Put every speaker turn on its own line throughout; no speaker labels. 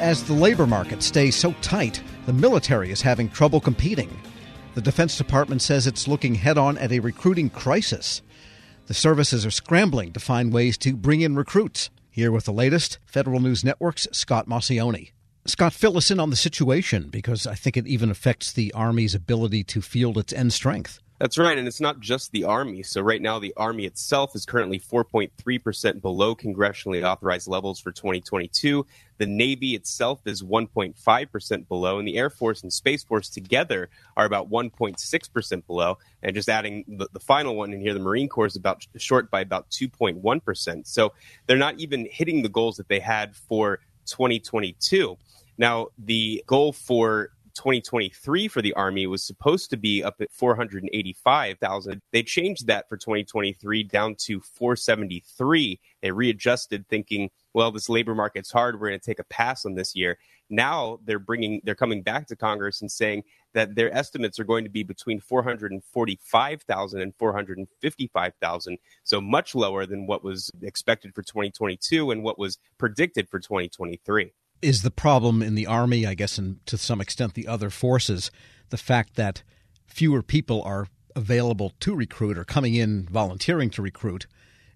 as the labor market stays so tight, the military is having trouble competing. The Defense Department says it's looking head on at a recruiting crisis. The services are scrambling to find ways to bring in recruits. Here with the latest, Federal News Network's Scott Maucione. Scott, fill us in on the situation because I think it even affects the Army's ability to field its end strength.
That's right, and it's not just the Army. So, right now, the Army itself is currently 4.3% below congressionally authorized levels for 2022. The Navy itself is 1.5% below, and the Air Force and Space Force together are about 1.6% below. And just adding the, the final one in here, the Marine Corps is about short by about 2.1%. So, they're not even hitting the goals that they had for 2022. Now, the goal for 2023 for the Army was supposed to be up at 485,000. They changed that for 2023 down to 473. They readjusted, thinking, well, this labor market's hard. We're going to take a pass on this year. Now they're bringing, they're coming back to Congress and saying that their estimates are going to be between 445,000 and 455,000. So much lower than what was expected for 2022 and what was predicted for 2023
is the problem in the army, I guess, and to some extent the other forces, the fact that fewer people are available to recruit or coming in volunteering to recruit,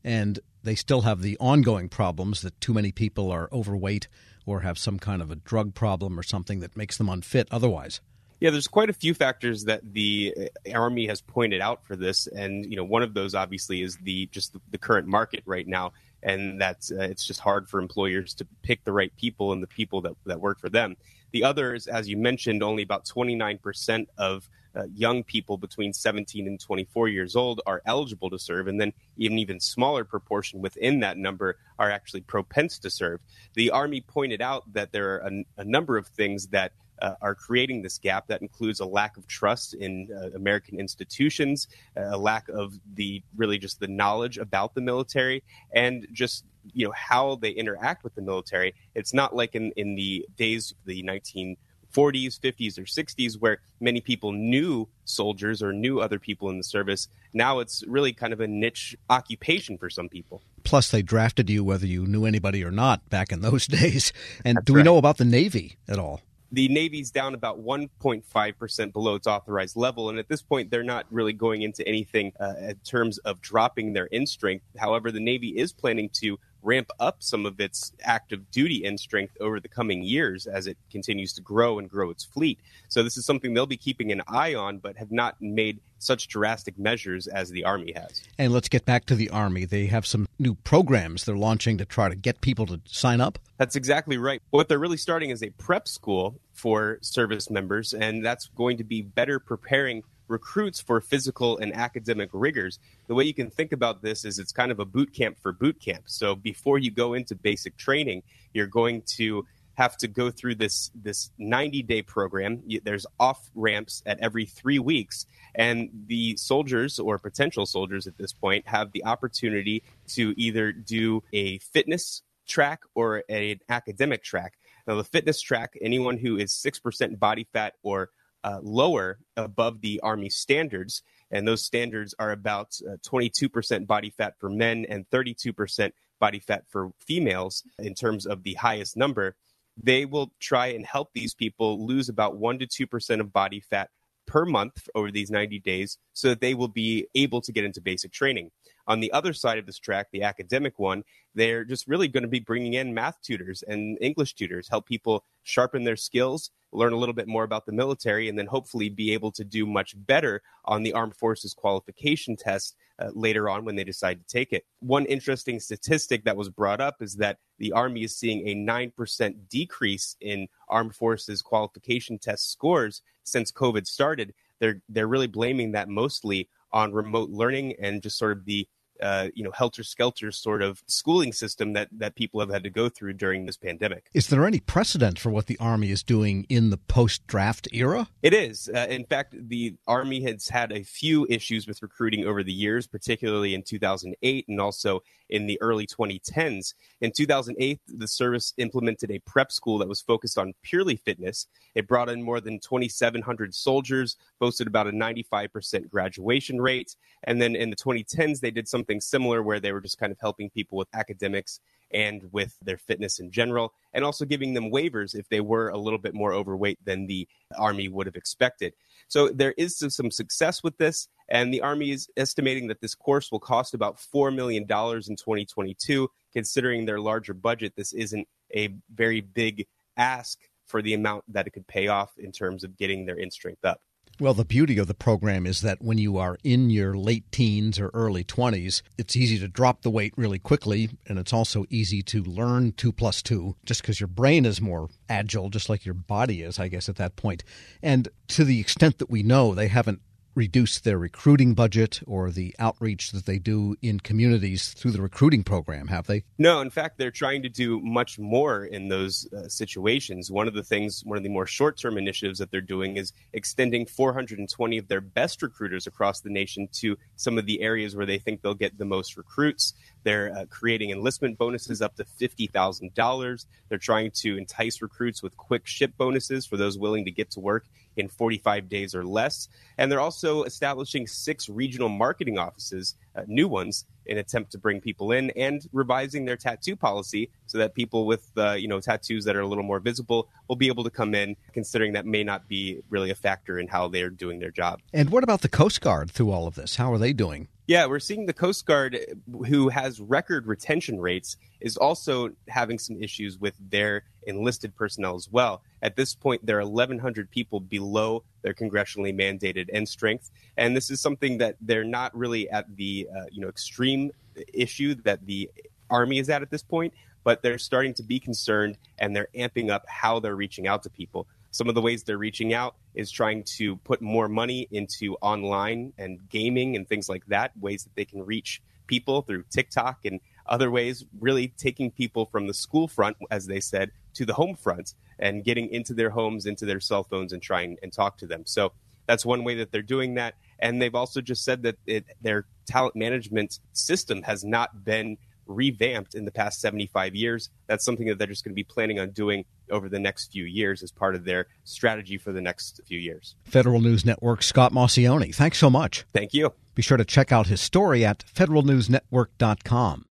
and they still have the ongoing problems that too many people are overweight or have some kind of a drug problem or something that makes them unfit otherwise.
Yeah, there's quite a few factors that the uh, army has pointed out for this, and you know, one of those obviously is the just the, the current market right now and that's uh, it's just hard for employers to pick the right people and the people that, that work for them. The others, as you mentioned, only about 29% of uh, young people between 17 and 24 years old are eligible to serve, and then even even smaller proportion within that number are actually propense to serve. The Army pointed out that there are a, a number of things that uh, are creating this gap. That includes a lack of trust in uh, American institutions, a lack of the really just the knowledge about the military, and just you know how they interact with the military. It's not like in in the days of the 1940s, 50s, or 60s where many people knew soldiers or knew other people in the service. Now it's really kind of a niche occupation for some people.
Plus, they drafted you whether you knew anybody or not back in those days. And
That's
do we
right.
know about the Navy at all?
The Navy's down about 1.5% below its authorized level. And at this point, they're not really going into anything uh, in terms of dropping their end strength. However, the Navy is planning to ramp up some of its active duty end strength over the coming years as it continues to grow and grow its fleet. So this is something they'll be keeping an eye on, but have not made such drastic measures as the Army has.
And let's get back to the Army. They have some new programs they're launching to try to get people to sign up.
That's exactly right. What they're really starting is a prep school for service members, and that's going to be better preparing recruits for physical and academic rigors. The way you can think about this is it's kind of a boot camp for boot camp. So before you go into basic training, you're going to have to go through this this 90 day program. There's off ramps at every three weeks, and the soldiers or potential soldiers at this point have the opportunity to either do a fitness track or an academic track. Now, the fitness track, anyone who is six percent body fat or uh, lower above the Army standards, and those standards are about uh, 22% body fat for men and 32% body fat for females in terms of the highest number. They will try and help these people lose about 1% to 2% of body fat per month over these 90 days so that they will be able to get into basic training. On the other side of this track, the academic one, they're just really going to be bringing in math tutors and English tutors, help people sharpen their skills, learn a little bit more about the military, and then hopefully be able to do much better on the armed forces qualification test uh, later on when they decide to take it. One interesting statistic that was brought up is that the Army is seeing a 9% decrease in armed forces qualification test scores since COVID started. They're, they're really blaming that mostly on remote learning and just sort of the uh, you know helter skelter sort of schooling system that that people have had to go through during this pandemic.
Is there any precedent for what the army is doing in the post draft era?
It is. Uh, in fact, the army has had a few issues with recruiting over the years, particularly in 2008 and also in the early 2010s. In 2008, the service implemented a prep school that was focused on purely fitness. It brought in more than 2,700 soldiers, boasted about a 95% graduation rate, and then in the 2010s, they did something something similar where they were just kind of helping people with academics and with their fitness in general, and also giving them waivers if they were a little bit more overweight than the Army would have expected. So there is some success with this, and the Army is estimating that this course will cost about $4 million in 2022. Considering their larger budget, this isn't a very big ask for the amount that it could pay off in terms of getting their end strength up.
Well, the beauty of the program is that when you are in your late teens or early 20s, it's easy to drop the weight really quickly, and it's also easy to learn 2 plus 2 just because your brain is more agile, just like your body is, I guess, at that point. And to the extent that we know, they haven't reduce their recruiting budget or the outreach that they do in communities through the recruiting program, have they?
No, in fact, they're trying to do much more in those uh, situations. One of the things, one of the more short term initiatives that they're doing is extending 420 of their best recruiters across the nation to some of the areas where they think they'll get the most recruits. They're uh, creating enlistment bonuses up to $50,000. They're trying to entice recruits with quick ship bonuses for those willing to get to work in 45 days or less. And they're also establishing six regional marketing offices, uh, new ones, in attempt to bring people in and revising their tattoo policy so that people with uh, you know tattoos that are a little more visible will be able to come in considering that may not be really a factor in how they're doing their job.
And what about the coast guard through all of this? How are they doing?
Yeah, we're seeing the Coast Guard, who has record retention rates, is also having some issues with their enlisted personnel as well. At this point, there are 1,100 people below their congressionally mandated end strength, and this is something that they're not really at the uh, you know extreme issue that the Army is at at this point, but they're starting to be concerned and they're amping up how they're reaching out to people. Some of the ways they're reaching out is trying to put more money into online and gaming and things like that, ways that they can reach people through TikTok and other ways, really taking people from the school front, as they said, to the home front and getting into their homes, into their cell phones, and trying and talk to them. So that's one way that they're doing that. And they've also just said that it, their talent management system has not been revamped in the past 75 years. That's something that they're just going to be planning on doing over the next few years as part of their strategy for the next few years.
Federal News Network Scott Maucione, thanks so much.
Thank you.
Be sure to check out his story at federalnewsnetwork.com.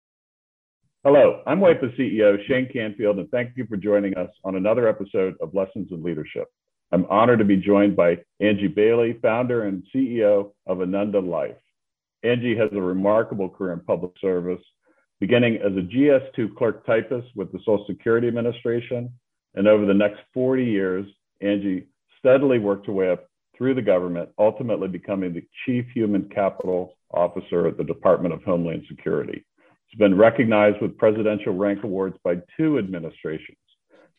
Hello, I'm WIPA CEO Shane Canfield, and thank you for joining us on another episode of Lessons in Leadership. I'm honored to be joined by Angie Bailey, founder and CEO of Ananda Life. Angie has a remarkable career in public service beginning as a GS2 clerk typist with the Social Security Administration. And over the next 40 years, Angie steadily worked her way up through the government, ultimately becoming the Chief Human Capital Officer at the Department of Homeland Security. She's been recognized with presidential rank awards by two administrations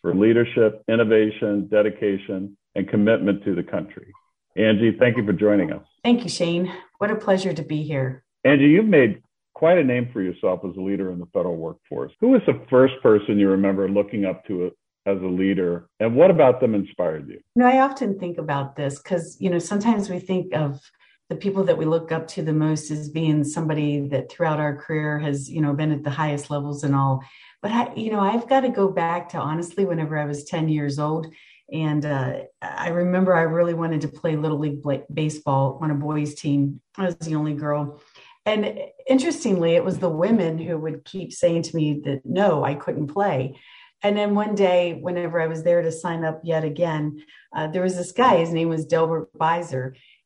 for leadership, innovation, dedication, and commitment to the country. Angie, thank you for joining us.
Thank you, Shane. What a pleasure to be here.
Angie, you've made quite a name for yourself as a leader in the federal workforce. Who was the first person you remember looking up to as a leader, and what about them inspired you?
You know, I often think about this because you know sometimes we think of the people that we look up to the most as being somebody that throughout our career has you know been at the highest levels and all. But I, you know, I've got to go back to honestly whenever I was ten years old. And uh, I remember I really wanted to play Little League baseball on a boys' team. I was the only girl and interestingly, it was the women who would keep saying to me that no, I couldn't play. And then one day, whenever I was there to sign up yet again, uh, there was this guy. His name was Delbert Beiser.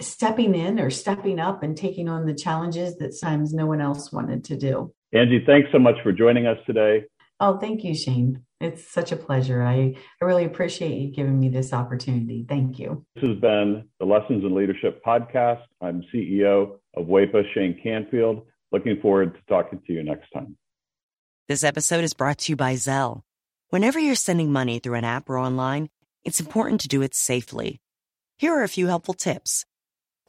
stepping in or stepping up and taking on the challenges that sometimes no one else wanted to do.
Angie, thanks so much for joining us today.
Oh, thank you, Shane. It's such a pleasure. I, I really appreciate you giving me this opportunity. Thank you.
This has been the Lessons in Leadership podcast. I'm CEO of WEPA, Shane Canfield. Looking forward to talking to you next time.
This episode is brought to you by Zelle. Whenever you're sending money through an app or online, it's important to do it safely. Here are a few helpful tips.